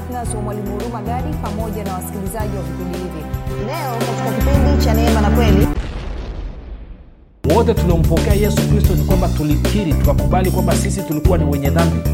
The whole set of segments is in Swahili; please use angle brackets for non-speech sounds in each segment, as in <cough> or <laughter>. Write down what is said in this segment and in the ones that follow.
ptns wa mwalimu huruma gadi pamoja na wasikilizaji wa vipindi hivi. Leo katika kipindi cha neema na kweli wote tuliompokea yesu kristo ni kwamba tulikiri tukakubali kwamba sisi tulikuwa ni wenye dhambi.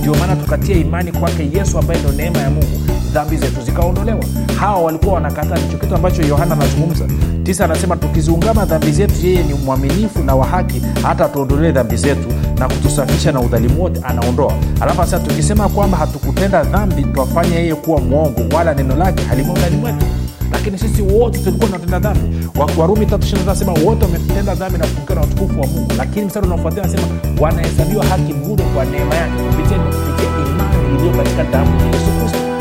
Ndio maana tukatia imani kwake yesu ambaye ndio neema ya mungu. Dhambi zetu zikaondolewa. Hawa walikuwa wanakataa ndicho kitu ambacho yohana anazungumza. Tisa anasema tukiziungama dhambi zetu yeye ni mwaminifu na wa haki hata tuondolee dhambi zetu na kutusafisha na udhalimu wote anaondoa. Alafu anasema tukisema kwamba hatukutenda dhambi twafanya yeye kuwa mwongo wala neno lake halimo ndani mwetu. Lakini sisi wote tulikuwa tunatenda dhambi. Warumi tasema wote wametenda dhambi na kupungukiwa na utukufu wa mungu. Lakini mstari unaofuatia anasema wanahesabiwa haki bure kwa neema yake kupitia kupitia imani iliyo katika damu yesu kristo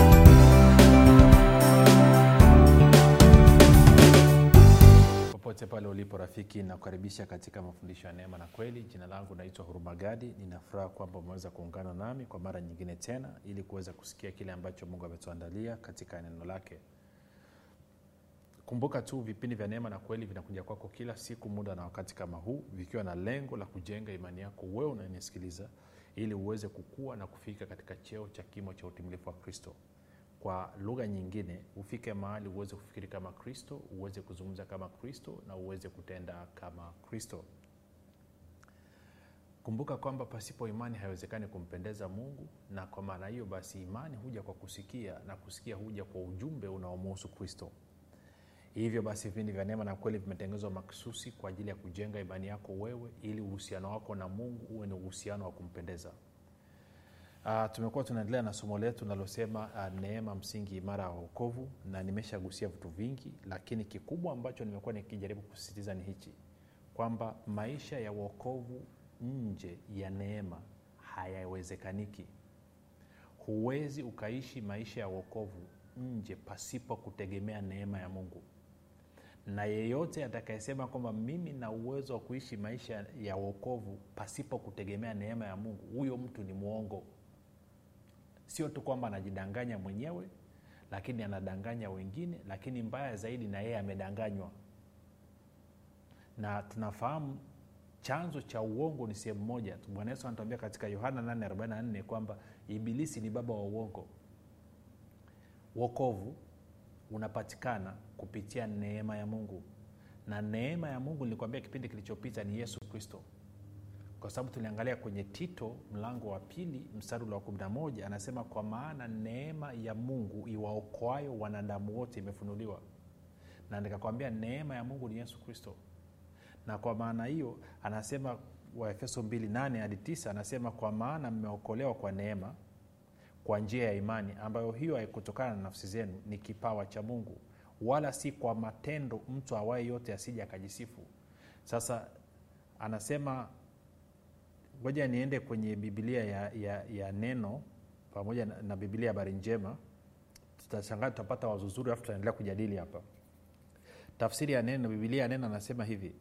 popote pale ulipo rafiki. Nakukaribisha katika mafundisho ya neema na kweli. Jina langu naitwa hurumagadi. Ninafuraha kwamba umeweza kuungana nami kwa mara nyingine tena ili kuweza kusikia kile ambacho mungu ametuandalia katika neno lake. Kumbuka tu vipindi vya neema na kweli vinakuja kwako kila siku muda na wakati kama huu vikiwa na lengo la kujenga imani yako wewe unanisikiliza ili uweze kukua na kufika katika cheo cha kimo cha utimilifu wa kristo kwa lugha nyingine ufike mahali uweze kufikiri kama kristo uweze kuzungumza kama kristo na uweze kutenda kama kristo. Kumbuka kwamba pasipo imani haiwezekani kumpendeza mungu na kwa maana hiyo basi imani huja kwa kusikia na kusikia huja kwa ujumbe unaomuhusu kristo. Hivyo basi vipindi vya neema na kweli vimetengenezwa makususi kwa ajili ya kujenga imani yako wewe ili uhusiano wako na mungu uwe ni uhusiano wa kumpendeza uh, tumekuwa tunaendelea na somo letu nalosema uh, neema msingi imara ya wokovu na nimeshagusia vitu vingi lakini kikubwa ambacho nimekuwa nikijaribu kusisitiza ni hichi kwamba maisha ya wokovu nje ya neema hayawezekaniki. Huwezi ukaishi maisha ya wokovu nje pasipo kutegemea neema ya mungu. Na yeyote atakayesema kwamba mimi na uwezo wa kuishi maisha ya uokovu pasipo kutegemea neema ya mungu huyo mtu ni mwongo sio tu kwamba anajidanganya mwenyewe lakini anadanganya wengine lakini mbaya zaidi na yeye amedanganywa. Na tunafahamu chanzo cha uongo ni sehemu moja bwana yesu anatuambia katika yohana 844 kwamba ibilisi ni baba wa uongo. Wokovu unapatikana kupitia neema ya mungu. Na neema ya mungu nilikwambia kipindi kilichopita ni yesu kristo kwa sababu tuliangalia kwenye tito mlango wa pili mstari wa 11 anasema kwa maana neema ya mungu iwaokoayo wanadamu wote imefunuliwa. Na nikakwambia neema ya mungu ni yesu kristo. Na kwa maana hiyo anasema waefeso 28 hadi 9 anasema kwa maana mmeokolewa kwa neema kwa njia ya imani ambayo hiyo haikutokana na nafsi zenu ni kipawa cha mungu wala si kwa matendo mtu awaye yote asija akajisifu. Sasa anasema ngoja niende kwenye bibilia ya, ya, ya neno pamoja na, na bibilia ya habari njema. Tutashangaa tutapata wazuzuri afu tutaendelea kujadili hapa. Tafsiri ya neno bibilia ya neno anasema hivi.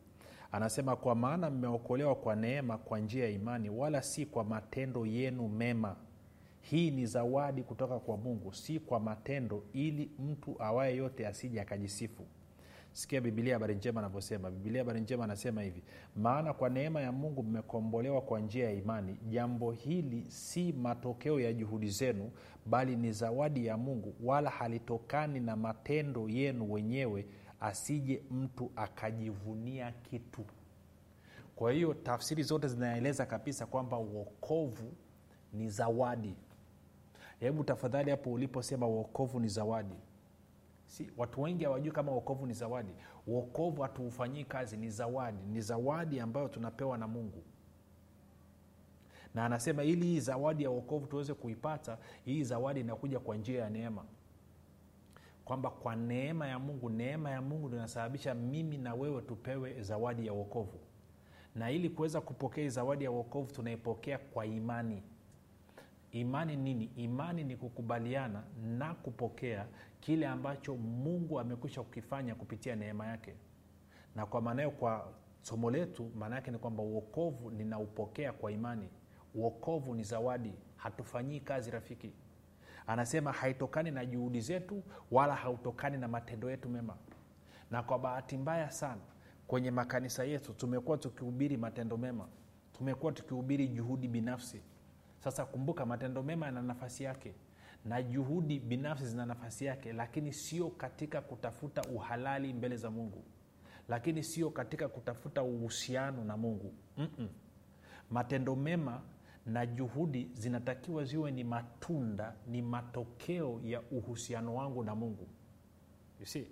Anasema kwa maana mmeokolewa kwa neema kwa njia ya imani wala si kwa matendo yenu mema. Hii ni zawadi kutoka kwa mungu si kwa matendo ili mtu awaye yote asije akajisifu sikia bibilia habari njema anavyosema. Bibilia habari njema anasema hivi maana kwa neema ya mungu mmekombolewa kwa njia ya imani. Jambo hili si matokeo ya juhudi zenu bali ni zawadi ya mungu wala halitokani na matendo yenu wenyewe asije mtu akajivunia kitu. Kwa hiyo tafsiri zote zinaeleza kabisa kwamba uokovu ni zawadi. Hebu tafadhali hapo uliposema uokovu ni zawadi si, watu wengi hawajui kama uokovu ni zawadi. Uokovu hatuufanyii kazi ni zawadi. Ni zawadi ambayo tunapewa na mungu. Na anasema ili hii zawadi ya uokovu tuweze kuipata hii zawadi inakuja kwa njia ya neema. Kwamba kwa neema ya mungu neema ya mungu inasababisha mimi na wewe tupewe zawadi ya uokovu na ili kuweza kupokea zawadi ya uokovu tunaipokea kwa imani. Imani nini? Imani ni kukubaliana na kupokea kile ambacho mungu amekwisha kukifanya kupitia neema yake. Na kwa maanayo kwa somo letu maana yake ni kwamba uokovu ninaupokea kwa imani. Uokovu ni zawadi. Hatufanyii kazi rafiki. Anasema haitokani na juhudi zetu wala hautokani na matendo yetu mema. Na kwa bahati mbaya sana kwenye makanisa yetu tumekuwa tukihubiri matendo mema. Tumekuwa tukihubiri juhudi binafsi. Sasa kumbuka matendo mema yana nafasi yake na juhudi binafsi zina nafasi yake lakini sio katika kutafuta uhalali mbele za mungu lakini sio katika kutafuta uhusiano na mungu Mm-mm. matendo mema na juhudi zinatakiwa ziwe ni matunda ni matokeo ya uhusiano wangu na mungu you see?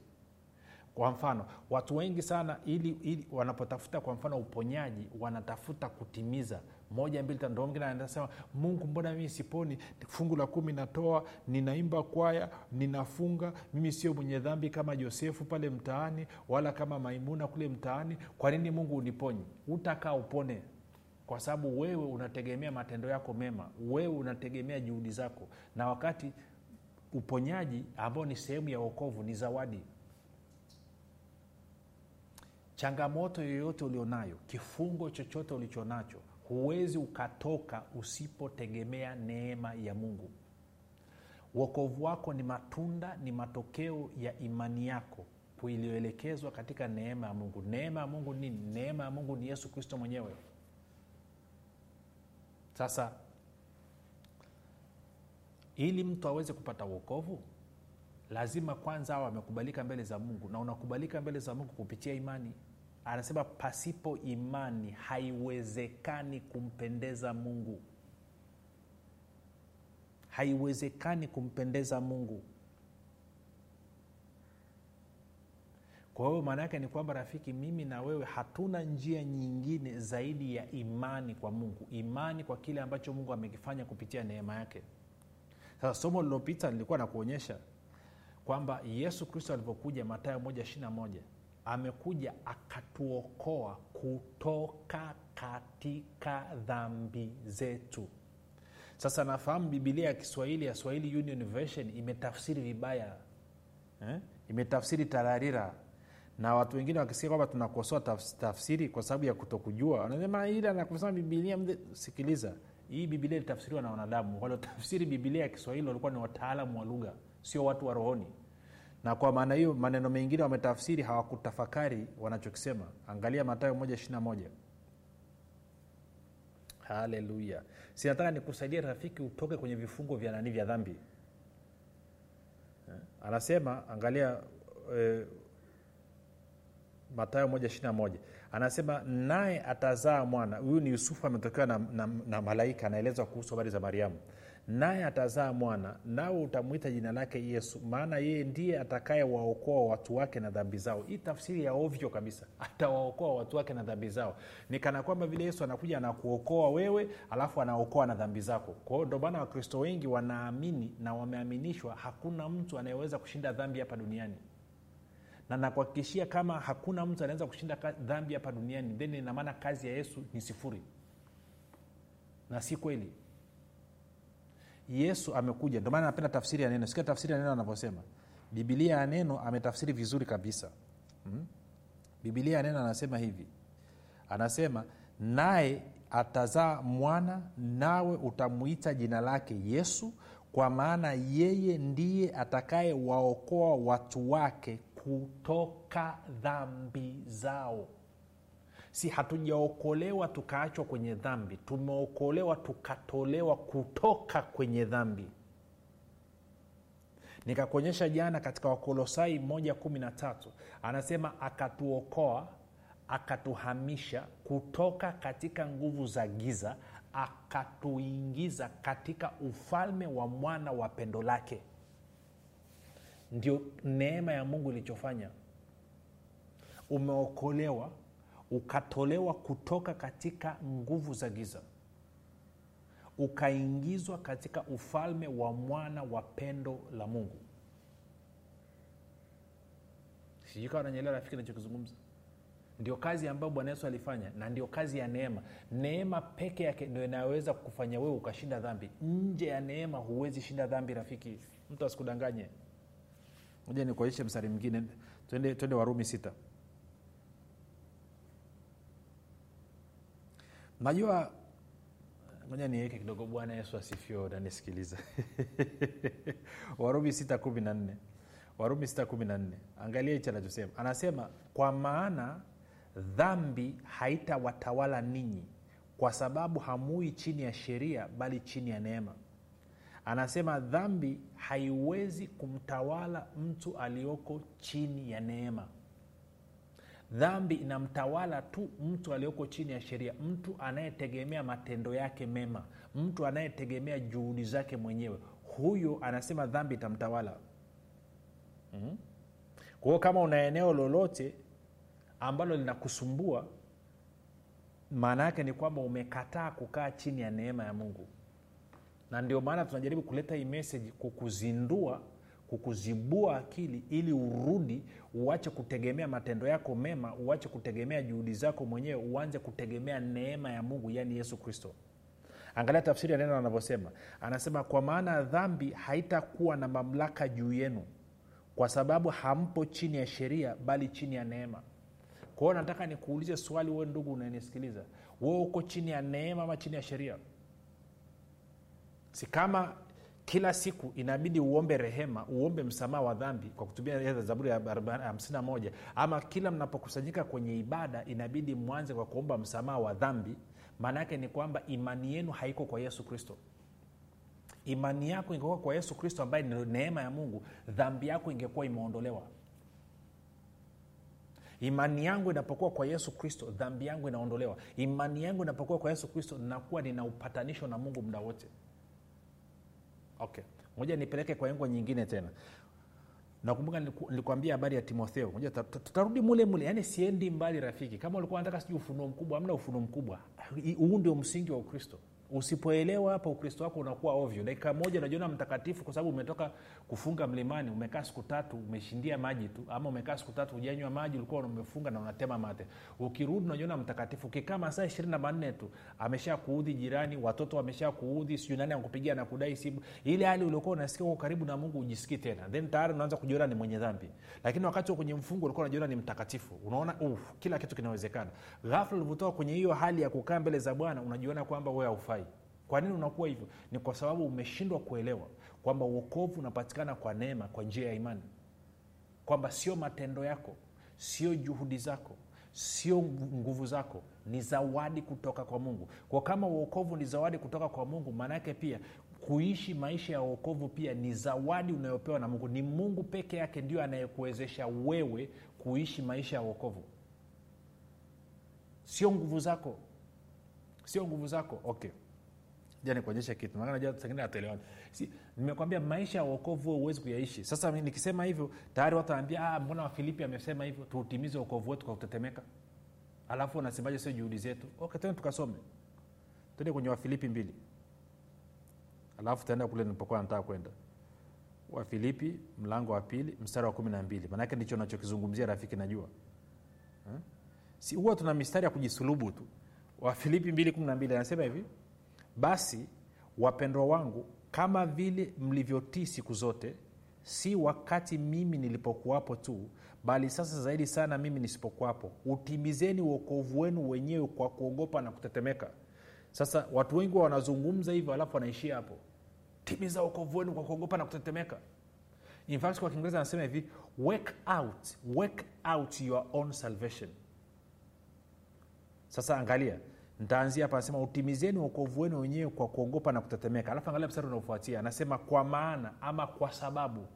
kwa mfano watu wengi sana ili, ili wanapotafuta kwa mfano uponyaji wanatafuta kutimiza moja mbili tano. Mwingine anasema mungu mbona mimi siponi? Fungu la kumi natoa ninaimba kwaya ninafunga. Mimi sio mwenye dhambi kama josefu pale mtaani wala kama maimuna kule mtaani. Kwa nini mungu uniponyi? Utakaa upone. Kwa sababu wewe unategemea matendo yako mema. Wewe unategemea juhudi zako. Na wakati uponyaji ambao ni sehemu ya uokovu ni zawadi. Changamoto yoyote ulionayo kifungo chochote ulichonacho huwezi ukatoka usipotegemea neema ya mungu. Uokovu wako ni matunda ni matokeo ya imani yako iliyoelekezwa katika neema ya mungu. Neema ya mungu nini? Neema ya mungu ni yesu kristo mwenyewe. Sasa ili mtu aweze kupata uokovu lazima kwanza awe amekubalika mbele za mungu na unakubalika mbele za mungu kupitia imani anasema pasipo imani haiwezekani kumpendeza mungu. Haiwezekani kumpendeza mungu. Kwa hiyo maana yake ni kwamba rafiki mimi na wewe hatuna njia nyingine zaidi ya imani kwa mungu. Imani kwa kile ambacho mungu amekifanya kupitia neema yake. Sasa somo lililopita lilikuwa na kuonyesha kwamba yesu kristo alivyokuja matayo moja ishirina moja amekuja akatuokoa kutoka katika dhambi zetu. Sasa nafahamu bibilia ya kiswahili ya swahili union version imetafsiri vibaya eh? imetafsiri tararira. Na watu wengine wakisikia kwamba tunakosoa tafsiri kwa sababu ya kutokujua wanasema ile anakusema bibilia mde... sikiliza hii bibilia ilitafsiriwa na wanadamu. Waliotafsiri bibilia ya kiswahili walikuwa ni wataalamu wa lugha sio watu wa rohoni na kwa maana hiyo maneno mengine wametafsiri hawakutafakari wanachokisema. Angalia matayo moja ishirina moja. Haleluya. Sinataka nikusaidia rafiki utoke kwenye vifungo vya nani vya dhambi. Anasema angalia e, matayo moja ishirina moja. Anasema naye atazaa mwana. Huyu ni yusufu ametokewa na, na, na malaika anaelezwa kuhusu habari za mariamu naye atazaa mwana nawe utamwita jina lake yesu maana yeye ndiye atakayewaokoa watu wake na dhambi zao. Hii tafsiri ya ovyo kabisa. <laughs> Atawaokoa watu wake na dhambi zao. Ni kana kwamba vile yesu anakuja anakuokoa wewe alafu anaokoa na dhambi zako. Kwao ndio maana wakristo wengi wanaamini na wameaminishwa hakuna mtu anayeweza kushinda dhambi hapa duniani. Na nakuhakikishia kama hakuna mtu anaweza kushinda dhambi hapa duniani then inamaana kazi ya yesu ni sifuri. Na si kweli yesu amekuja. Ndio maana napenda tafsiri ya neno. Sikia tafsiri ya neno anavyosema. Bibilia ya neno ametafsiri vizuri kabisa. Hmm? bibilia ya neno anasema hivi. Anasema naye atazaa mwana nawe utamwita jina lake yesu kwa maana yeye ndiye atakayewaokoa watu wake kutoka dhambi zao si hatujaokolewa tukaachwa kwenye dhambi tumeokolewa tukatolewa kutoka kwenye dhambi. Nikakuonyesha jana katika wakolosai moja kumi na tatu anasema akatuokoa akatuhamisha kutoka katika nguvu za giza akatuingiza katika ufalme wa mwana wa pendo lake. Ndio neema ya mungu ilichofanya. Umeokolewa ukatolewa kutoka katika nguvu za giza. Ukaingizwa katika ufalme wa mwana wa pendo la mungu. Sijui kawa rafiki nachokizungumza ndio kazi ambayo bwana yesu alifanya na ndio kazi ya neema. Neema peke yake ndio inayoweza kufanya wewe ukashinda dhambi. Nje ya neema huwezi shinda dhambi rafiki. Mtu asikudanganye. Moja nikuonyeshe mstari mwingine. Twende warumi sita najua moja niweke kidogo bwana yesu asifiwe unanisikiliza <laughs> warumi sita kumi na nne. Warumi sita kumi na nne. Angalia hichi anachosema. Anasema kwa maana dhambi haitawatawala ninyi kwa sababu hamui chini ya sheria bali chini ya neema. Anasema dhambi haiwezi kumtawala mtu aliyoko chini ya neema dhambi inamtawala tu mtu aliyoko chini ya sheria mtu anayetegemea matendo yake mema mtu anayetegemea juhudi zake mwenyewe. Huyo anasema dhambi itamtawala. Mm-hmm. kwa hiyo kama una eneo lolote ambalo linakusumbua maana yake ni kwamba umekataa kukaa chini ya neema ya mungu. Na ndio maana tunajaribu kuleta hii meseji kukuzindua kukuzibua akili ili urudi uache kutegemea matendo yako mema uache kutegemea juhudi zako mwenyewe uanze kutegemea neema ya mungu yaani yesu kristo. Angalia tafsiri ya neno anavyosema. Anasema kwa maana dhambi haitakuwa na mamlaka juu yenu kwa sababu hampo chini ya sheria bali chini ya neema. Kwao nataka nikuulize swali we ndugu unanisikiliza wewe uko chini ya neema ama chini ya sheria? Si kama kila siku inabidi uombe rehema uombe msamaha wa dhambi kwa kutumia zaburi ya 51 ama kila mnapokusanyika kwenye ibada inabidi mwanze kwa kuomba msamaha wa dhambi. Maana yake ni kwamba imani yenu haiko kwa yesu kristo. Imani yako ingekuwa kwa yesu kristo ambaye ni neema ya mungu dhambi yako ingekuwa imeondolewa. Imani yangu inapokuwa kwa yesu kristo dhambi yangu inaondolewa. Imani yangu inapokuwa kwa yesu kristo nakuwa nina upatanisho na mungu muda wote okay. Moja nipeleke kwa engo nyingine tena. Nakumbuka nilikwambia habari ya timotheo. Moja tutarudi mule mule. Yaani siendi mbali rafiki. Kama ulikuwa nataka sijui ufunuo mkubwa amna ufunuo mkubwa. Huu ndio msingi wa ukristo usipoelewa hapa ukristo wako unakuwa ovyo. Dakika moja unajiona mtakatifu kwa sababu umetoka kufunga mlimani umekaa siku tatu umeshindia maji tu. Ama umekaa siku tatu ujanywa maji ulikuwa umefunga na unatema mate. Ukirudi unajiona mtakatifu. Ukikaa masaa ishirini na manne tu amesha kuudhi jirani watoto wamesha kuudhi sijui nani akupigia na kudai simu ile hali uliokuwa unasikia uko karibu na mungu ujisikii tena. Then tayari unaanza kujiona ni mwenye dhambi. Lakini wakati wa kwenye mfungo ulikuwa unajiona ni mtakatifu. Unaona uf, kila kitu kinawezekana. Ghafla ulivyotoka kwenye hiyo hali ya kukaa mbele za bwana unajiona kwamba wewe haufai kwa nini unakuwa hivyo? Ni kwa sababu umeshindwa kuelewa kwamba uokovu unapatikana kwa neema kwa njia ya imani. Kwamba sio matendo yako sio juhudi zako sio nguvu zako ni zawadi kutoka kwa mungu. Kwa kama uokovu ni zawadi kutoka kwa mungu maanaake pia kuishi maisha ya uokovu pia ni zawadi unayopewa na mungu. Ni mungu peke yake ndio anayekuwezesha wewe kuishi maisha ya uokovu sio nguvu zako. Sio nguvu zako. Okay ja nikuonyeshe kitu. Sangine ataelewana si, nimekwambia maisha ya uokovu huwezi kuyaishi. Sasa nikisema hivyo tayari watu wanaambia ah, mbona wafilipi amesema hivyo? Tuutimize uokovu wetu kwa kutetemeka. Alafu unasemaje sio juhudi zetu? Okay tena tukasome. Tuende kwenye wafilipi mbili. Alafu taenda kule nilipokuwa nataka kwenda. Wafilipi mlango wa pili mstari wa kumi na mbili. Maanake ndicho nachokizungumzia rafiki najua. Hmm? si tuna mistari ya kujisulubu tu. Wafilipi mbili kumi na mbili anasema hivi basi wapendwa wangu kama vile mlivyotii siku zote si wakati mimi nilipokuwapo tu bali sasa zaidi sana mimi nisipokuwapo. Utimizeni uokovu wenu wenyewe kwa kuogopa na kutetemeka. Sasa watu wengi wanazungumza hivyo alafu wanaishia hapo. Timiza uokovu wenu kwa kuogopa na kutetemeka. In fact kwa kiingereza anasema hivi work out work out your own salvation. Sasa angalia ntaanzia hapa anasema utimizeni uokovu wenu wenyewe kwa kuogopa na kutetemeka. Alafu angalia mstari unaofuatia anasema kwa maana ama kwa sababu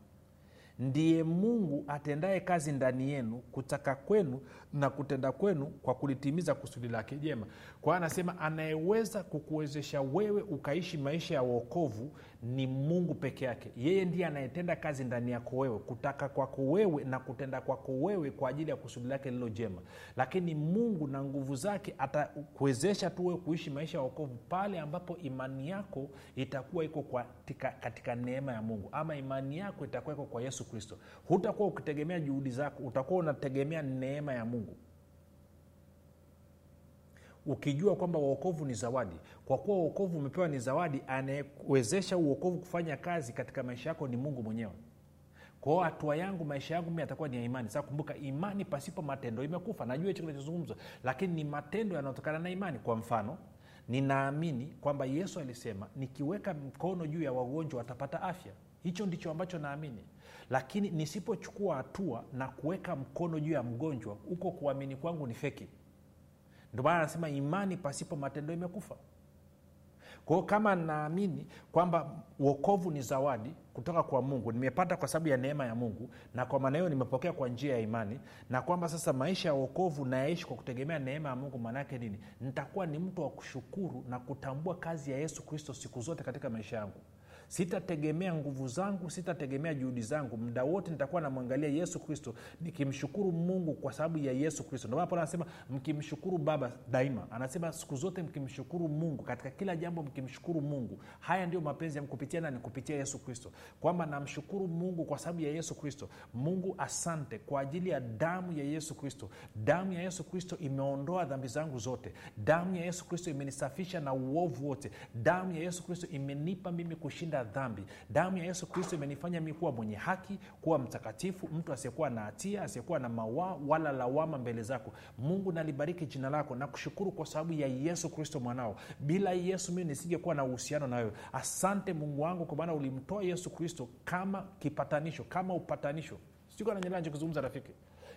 ndiye mungu atendaye kazi ndani yenu kutaka kwenu na kutenda kwenu kwa kulitimiza kusudi lake. Jema kwa anasema anayeweza kukuwezesha wewe ukaishi maisha ya uokovu ni mungu peke yake. Yeye ndiye anayetenda kazi ndani yako wewe kutaka kwako wewe na kutenda kwako wewe kwa ajili ya kusudi lake lilo jema. Lakini mungu na nguvu zake atakuwezesha tu wewe kuishi maisha ya uokovu pale ambapo imani yako itakuwa iko katika, katika neema ya mungu. Ama imani yako itakuwa iko kwa yesu kristo. Hutakuwa ukitegemea juhudi zako utakuwa unategemea neema ya mungu ukijua kwamba uokovu ni zawadi kwa kuwa uokovu umepewa ni zawadi anayewezesha uokovu kufanya kazi katika maisha yako ni mungu mwenyewe. Kwao hatua yangu maisha yangu mi atakuwa ni ya imani. Sasa kumbuka imani pasipo matendo imekufa. Najua hicho kinachozungumzwa. Lakini ni matendo yanayotokana na imani. Kwa mfano ninaamini kwamba yesu alisema nikiweka mkono juu ya wagonjwa watapata afya. Hicho ndicho ambacho naamini. Lakini nisipochukua hatua na kuweka mkono juu ya mgonjwa huko kuamini kwangu ni feki ndio anasema imani pasipo matendo imekufa. Kwa hiyo kama naamini kwamba uokovu ni zawadi kutoka kwa mungu nimepata kwa sababu ya neema ya mungu na kwa maana hiyo nimepokea kwa njia ya imani na kwamba sasa maisha ya uokovu nayaishi kwa kutegemea neema ya mungu maanaake nini? Nitakuwa ni mtu wa kushukuru na kutambua kazi ya yesu kristo siku zote katika maisha yangu sitategemea nguvu zangu sitategemea juhudi zangu. Muda wote nitakuwa namwangalia yesu kristo nikimshukuru mungu kwa sababu ya yesu kristo. Ndio maana paulo anasema mkimshukuru baba daima. Anasema siku zote mkimshukuru mungu katika kila jambo mkimshukuru mungu. Haya ndio mapenzi ya kupitia nani? Kupitia yesu kristo. Kwamba namshukuru mungu kwa sababu ya yesu kristo. Mungu asante kwa ajili ya damu ya yesu kristo. Damu ya yesu kristo imeondoa dhambi zangu zote. Damu ya yesu kristo imenisafisha na uovu wote. Damu ya yesu kristo imenipa mimi kushinda dhambi. Damu ya yesu kristo imenifanya mi kuwa mwenye haki kuwa mtakatifu mtu asiyekuwa na hatia asiyekuwa na mawaa wala lawama mbele zako. Mungu nalibariki jina lako na kushukuru kwa sababu ya yesu kristo mwanao. Bila yesu mimi nisingekuwa na uhusiano na wewe. Asante mungu wangu kwa maana ulimtoa yesu kristo kama kipatanisho kama upatanisho. Sikananyelachokizungumza rafiki.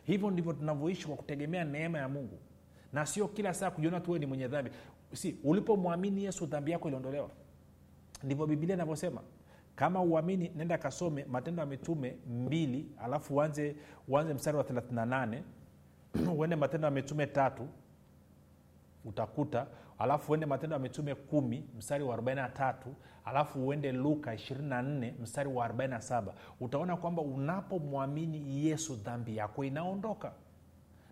Hivyo ndivyo tunavyoishi kwa kutegemea neema ya mungu. Na sio kila saa kujiona tuwe ni mwenye dhambi. Si ulipomwamini yesu dhambi yako iliondolewa ndivyo bibilia inavyosema kama uamini nenda kasome matendo ya mitume mbili alafu uanze, uanze mstari wa 38 <clears throat> uende matendo ya mitume tatu utakuta alafu uende matendo ya mitume kumi mstari wa 43 alafu uende luka 24 mstari wa 47 utaona kwamba unapomwamini yesu dhambi yako inaondoka.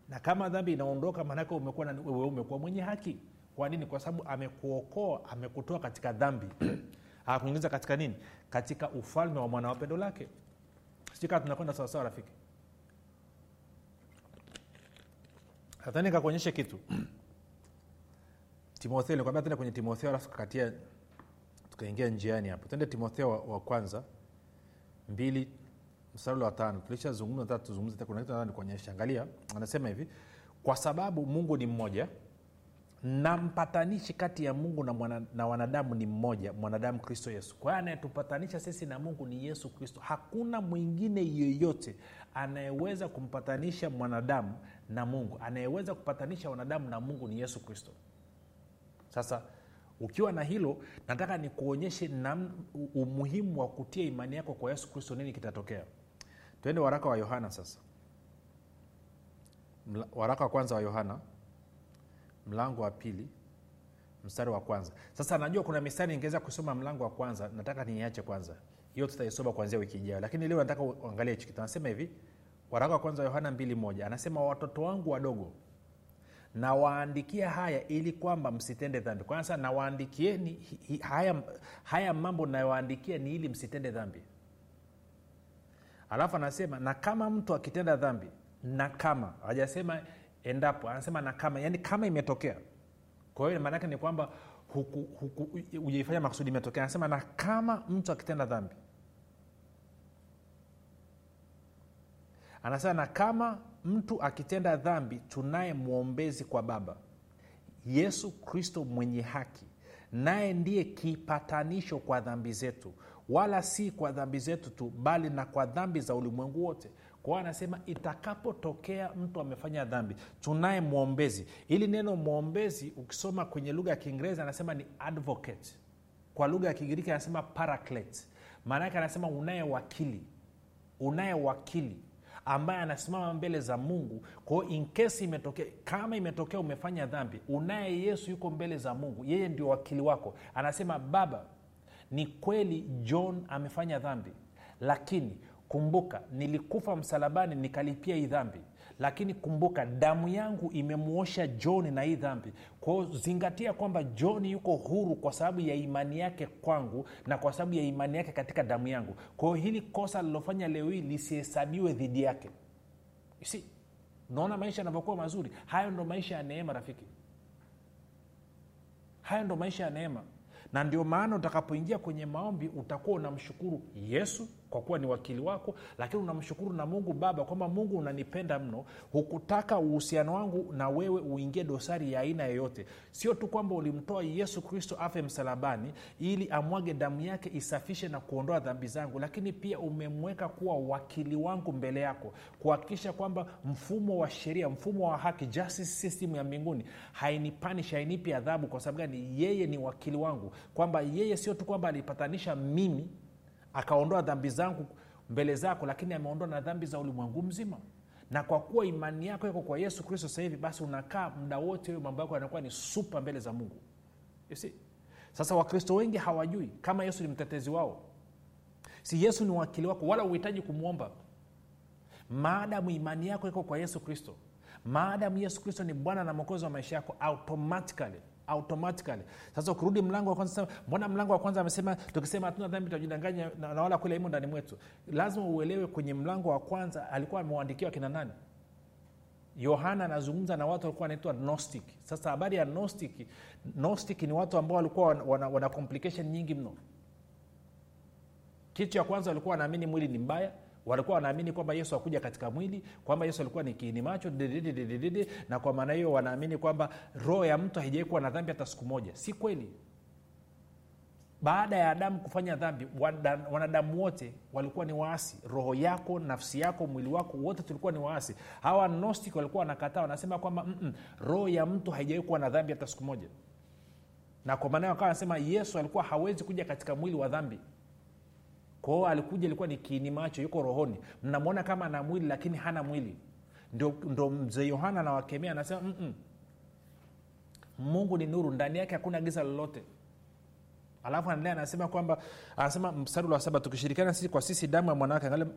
Na kama dhambi inaondoka maanake umekuwa, umekuwa mwenye haki kwa nini? Kwa sababu amekuokoa amekutoa katika dhambi. <clears throat> Akuingiza katika nini? Katika ufalme wa mwana wa pendo lake. Sijui tunakwenda sawasawa rafiki. Nadhani kakuonyeshe kitu. <clears throat> Timotheo nilikwambia tende kwenye timotheo alafu kakatia tukaingia njiani hapo. Tende timotheo wa, wa kwanza mbili mstari wa tano. Tulishazungumza tatu kuna kitu nadhani angalia anasema hivi kwa sababu mungu ni mmoja na mpatanishi kati ya mungu na, mwana, na wanadamu ni mmoja mwanadamu kristo yesu. Kwa hiyo anayetupatanisha sisi na mungu ni yesu kristo. Hakuna mwingine yeyote anayeweza kumpatanisha mwanadamu na mungu. Anayeweza kupatanisha wanadamu na mungu ni yesu kristo. Sasa ukiwa na hilo nataka nikuonyeshe umuhimu wa kutia imani yako kwa yesu kristo nini kitatokea? Twende waraka wa yohana sasa. Waraka wa kwanza wa yohana mlango wa pili mstari wa kwanza. Sasa najua kuna mistari ingeweza kusoma mlango wa kwanza nataka niiache kwanza. Hiyo tutaisoma kuanzia wiki ijayo. Lakini leo nataka uangalie hichi kitu. Anasema hivi waraka wa kwanza yohana mbili moja. Anasema watoto wangu wadogo nawaandikia haya ili kwamba msitende dhambi. Kwanza nawaandikieni haya, haya mambo nayowaandikia ni ili msitende dhambi? Alafu anasema na kama mtu akitenda dhambi na kama hajasema endapo anasema na kama yani kama imetokea. Kwa hiyo maanaake ni kwamba hujaifanya makusudi imetokea. Anasema na kama mtu akitenda dhambi. Anasema na kama mtu akitenda dhambi tunaye mwombezi kwa baba. Yesu kristo mwenye haki. Naye ndiye kipatanisho kwa dhambi zetu. Wala si kwa dhambi zetu tu bali na kwa dhambi za ulimwengu wote kwao anasema itakapotokea mtu amefanya dhambi tunaye mwombezi. Ili neno mwombezi ukisoma kwenye lugha ya kiingereza anasema ni advocate. Kwa lugha ya kigiriki anasema paraclete. Maana yake anasema unaye wakili unaye wakili ambaye anasimama mbele za mungu. Kwao inkesi imetokea kama imetokea umefanya dhambi unaye yesu yuko mbele za mungu yeye ndio wakili wako. Anasema baba ni kweli john amefanya dhambi lakini kumbuka nilikufa msalabani nikalipia hii dhambi. Lakini kumbuka damu yangu imemwosha john na hii dhambi. Kwao zingatia kwamba john yuko huru kwa sababu ya imani yake kwangu na kwa sababu ya imani yake katika damu yangu. Kwao hili kosa lilofanya leo hii lisihesabiwe dhidi yake. Si unaona maisha yanavyokuwa mazuri. Hayo ndo maisha ya neema rafiki. Hayo ndo maisha ya neema. Na ndio maana utakapoingia kwenye maombi utakuwa unamshukuru yesu kwa kuwa ni wakili wako lakini unamshukuru na mungu baba kwamba mungu unanipenda mno. Hukutaka uhusiano wangu na wewe uingie dosari ya aina yoyote. Sio tu kwamba ulimtoa yesu kristo afe msalabani ili amwage damu yake isafishe na kuondoa dhambi zangu lakini pia umemweka kuwa wakili wangu mbele yako kuhakikisha kwamba mfumo wa sheria mfumo wa haki justice system ya mbinguni hainipanish hainipi adhabu kwa sababu gani? Yeye ni wakili wangu. Kwamba yeye sio tu kwamba alipatanisha mimi akaondoa dhambi zangu mbele zako lakini ameondoa na dhambi za ulimwengu mzima. Na kwa kuwa imani yako iko kwa yesu kristo sasa hivi basi unakaa muda wote huyo mambo yako yanakuwa ni supa mbele za mungu. You sasa wakristo wengi hawajui kama yesu ni mtetezi wao. Si yesu ni wakili wako wala uhitaji kumwomba maadamu imani yako iko kwa yesu kristo maadamu yesu kristo ni bwana na mwokozi wa maisha yako automatically automatically. Sasa ukirudi mlango wa kwanza mbona mlango wa kwanza amesema tukisema hatuna dhambi tutajidanganya na, na wala kule imo ndani mwetu. Lazima uelewe kwenye mlango wa kwanza alikuwa amewaandikiwa kina nani. Yohana anazungumza na watu walikuwa wanaitwa gnostic. Sasa habari ya gnostic gnostic ni watu ambao walikuwa wana, wana, wana complication nyingi mno. Kitu cha kwanza walikuwa wanaamini mwili ni mbaya walikuwa wanaamini kwamba yesu akuja katika mwili kwamba yesu alikuwa ni kiini macho didididididi, na kwa maana hiyo wanaamini kwamba roho ya mtu haijawai kuwa na dhambi hata siku moja. Si kweli. Baada ya adamu kufanya dhambi wanadamu wote walikuwa ni waasi. Roho yako nafsi yako mwili wako wote tulikuwa ni waasi. Hawa gnostic walikuwa wanakataa wanasema kwamba roho ya mtu haijawai kuwa na dhambi hata siku moja. Na kwa maana hiyo akawa anasema yesu alikuwa hawezi kuja katika mwili wa dhambi kwao alikuja ilikuwa ni kiini macho yuko rohoni. Mnamwona kama ana mwili lakini hana mwili. Ndo, ndo mzee yohana anawakemea anasema "Mm-mm. mungu ni nuru ndani yake hakuna giza lolote. Alafu anaendelea anasema kwamba anasema mstari wa saba tukishirikiana sisi kwa sisi damu ya mwanawake angalia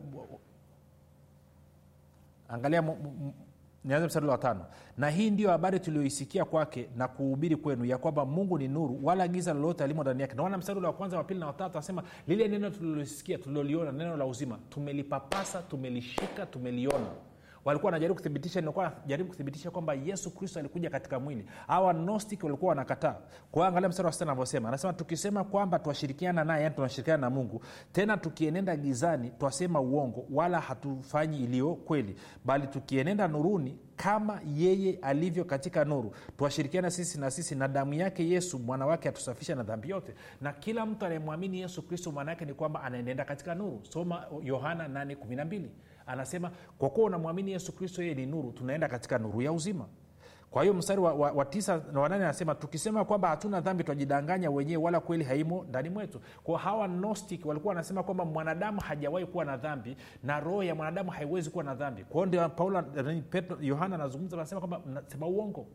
angalia m- mu- nianze mstari wa tano. Na hii ndiyo habari tulioisikia kwake na kuhubiri kwenu ya kwamba mungu ni nuru wala giza lolote alimo ndani yake. Naona mstari wa kwanza wa pili na watatu anasema lile neno tulilosikia tuliloliona neno la uzima tumelipapasa tumelishika tumeliona walikuwa wanajaribu kuthibitisha nilikuwa najaribu kuthibitisha kwamba yesu kristo alikuja katika mwili. Hawa gnostic walikuwa wanakataa. Kwa angalia mstari wa sita anavyosema. Anasema tukisema kwamba twashirikiana naye yani tunashirikiana na mungu tena tukienenda gizani twasema uongo wala hatufanyi iliyo kweli. Bali tukienenda nuruni kama yeye alivyo katika nuru twashirikiana sisi na sisi na damu yake yesu mwana wake atusafisha na dhambi yote. Na kila mtu anayemwamini yesu kristo maana yake ni kwamba anaenenda katika nuru. Soma yohana 812 anasema kwa kuwa unamwamini yesu kristo yeye ni nuru tunaenda katika nuru ya uzima. Kwa hiyo mstari wa, wa, wa tisa na wanane anasema tukisema kwamba hatuna dhambi twajidanganya wenyewe wala kweli haimo ndani mwetu. Kwa hawa gnostic walikuwa wanasema kwamba mwanadamu hajawahi kuwa na dhambi na roho ya mwanadamu haiwezi kuwa na dhambi. Kwa ndio paulo yohana anazungumza anasema kwamba mnasema uongo.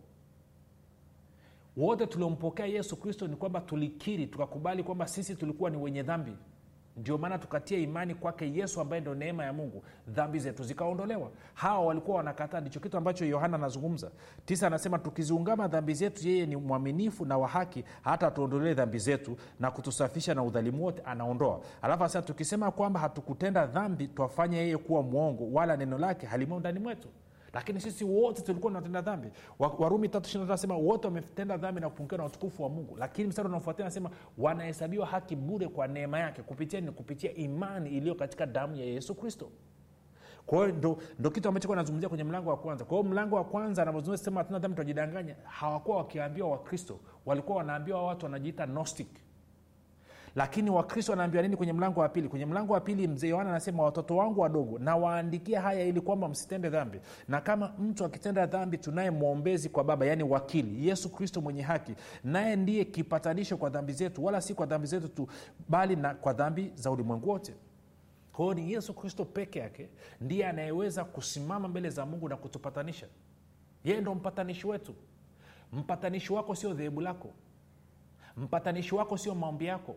Wote tuliompokea yesu kristo ni kwamba tulikiri tukakubali kwamba sisi tulikuwa ni wenye dhambi ndio maana tukatia imani kwake yesu ambaye ndo neema ya mungu dhambi zetu zikaondolewa. Hawa walikuwa wanakataa ndicho kitu ambacho yohana anazungumza. Tisa anasema tukiziungama dhambi zetu yeye ni mwaminifu na wa haki hata atuondolee dhambi zetu na kutusafisha na udhalimu wote anaondoa. Alafu anasema tukisema kwamba hatukutenda dhambi twafanya yeye kuwa mwongo wala neno lake halimo ndani mwetu lakini sisi wote tulikuwa tunatenda dhambi. Warumi tatu wote wametenda dhambi na kupungiwa na utukufu wa mungu. Lakini mstari unaofuatia anasema wanahesabiwa haki bure kwa neema yake. Kupitia ni kupitia imani iliyo katika damu ya yesu kristo. Kwa hiyo ndo, kitu ambacho kuwa nazungumzia kwenye mlango wa kwanza. Kwa hiyo mlango wa kwanza anavyozungumza sema hatuna dhambi tunajidanganya hawakuwa wakiambiwa wakristo. Walikuwa wanaambiwa watu wanajiita gnostic lakini wakristo wanaambiwa nini kwenye mlango wa pili? Kwenye mlango wa pili mzee yohana anasema watoto wangu wadogo nawaandikia haya ili kwamba msitende dhambi. Na kama mtu akitenda dhambi tunaye mwombezi kwa baba yaani wakili yesu kristo mwenye haki. Naye ndiye kipatanisho kwa dhambi zetu wala si kwa dhambi zetu tu bali na kwa dhambi za ulimwengu wote. Kwa ni yesu kristo peke yake ndiye anayeweza kusimama mbele za mungu na kutupatanisha. Yeye ndo mpatanishi wetu. Mpatanishi wako sio dhehebu lako. Mpatanishi wako sio maombi yako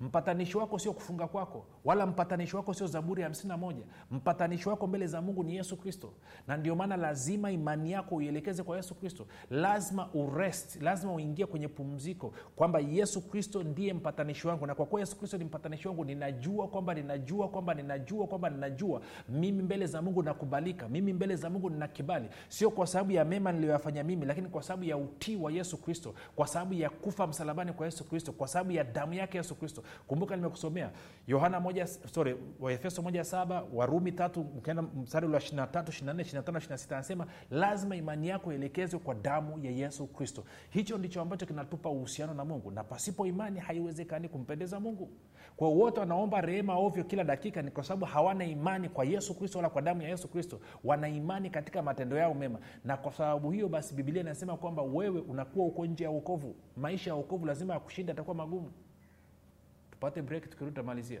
mpatanishi wako sio kufunga kwako wala mpatanishi wako sio zaburi ya 51 mpatanishi wako mbele za mungu ni yesu kristo. Na ndio maana lazima imani yako uielekeze kwa yesu kristo. Lazima urest lazima uingie kwenye pumziko kwamba yesu kristo ndiye mpatanishi wangu. Na kwa kuwa yesu kristo ni mpatanishi wangu ninajua kwamba ninajua kwamba ninajua kwamba ninajua mimi mbele za mungu nakubalika mimi mbele za mungu nina kibali. Sio kwa sababu ya mema niliyoyafanya mimi lakini kwa sababu ya utii wa yesu kristo kwa sababu ya kufa msalabani kwa yesu kristo kwa sababu ya damu yake yesu kristo kumbuka nimekusomea yohana moja sorry waefeso moja saba warumi tatu ukienda mstari wa 23 24 25 26 anasema lazima imani yako ielekezwe kwa damu ya yesu kristo. Hicho ndicho ambacho kinatupa uhusiano na mungu na pasipo imani haiwezekani kumpendeza mungu. Kwa wote wanaomba rehema ovyo kila dakika ni kwa sababu hawana imani kwa yesu kristo wala kwa damu ya yesu kristo. Wana imani katika matendo yao mema. Na kwa sababu hiyo basi bibilia inasema kwamba wewe unakuwa uko nje ya uokovu maisha ya uokovu lazima ya kushinda atakuwa magumu Poate Brecht Kruger Malizia.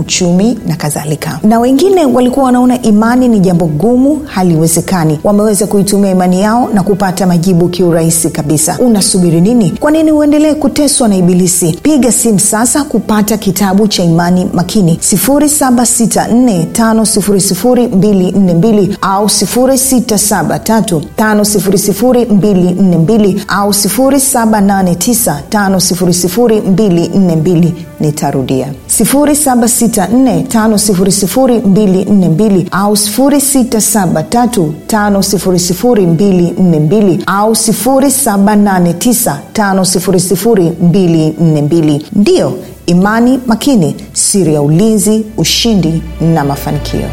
uchumi na kadhalika. Na wengine walikuwa wanaona imani ni jambo gumu haliwezekani. Wameweza kuitumia imani yao na kupata majibu kiurahisi kabisa. Unasubiri nini? Kwa nini uendelee kuteswa na ibilisi? Piga simu sasa kupata kitabu cha imani makini. 7645242 au 6735242 au 7895242 nitarudia 7645242 au 6735242 au 7895242 ndiyo imani makini siri ya ulinzi ushindi na mafanikio.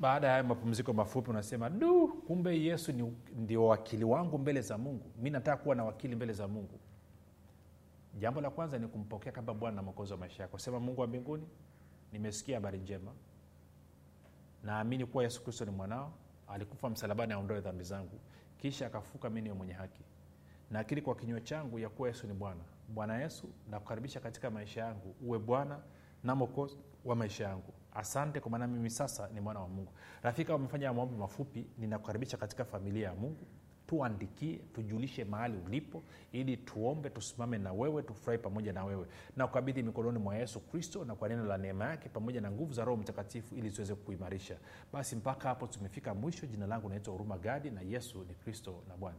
Baada ya mapumziko mafupi unasema du kumbe yesu ndio wakili wangu mbele za mungu. Mi nataka kuwa na wakili mbele za mungu jambo la kwanza ni kumpokea kama bwana na mwokozi wa maisha yako. Sema mungu wa mbinguni nimesikia habari njema. Naamini kuwa yesu kristo ni mwanao. Alikufa msalabani aondoe dhambi zangu. Kisha akafuka mi niwe mwenye haki. Nakiri kwa kinywa changu ya kuwa yesu ni bwana. Bwana yesu nakukaribisha katika maisha yangu. Uwe bwana na mwokozi wa maisha yangu. Asante kwa maana mimi sasa ni mwana wa mungu. Rafiki, wamefanya maombi mafupi ninakukaribisha katika familia ya mungu tuandikie tujulishe mahali ulipo ili tuombe tusimame na wewe tufurahi pamoja na wewe. Na kukabidhi mikononi mwa yesu kristo na kwa neno la neema yake pamoja na nguvu za roho mtakatifu ili ziweze kuimarisha. Basi mpaka hapo tumefika mwisho. Jina langu naitwa huruma gadi na yesu ni kristo na bwana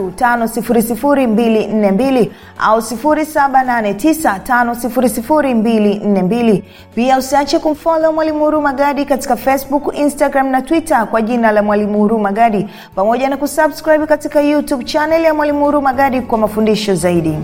5242 au 7895242 pia usiache kumfolo mwalimu Huru Magadi katika facebook instagram na twitter kwa jina la mwalimu Huru Magadi, pamoja na kusubscribe katika youtube chaneli ya mwalimu Huru Magadi kwa mafundisho zaidi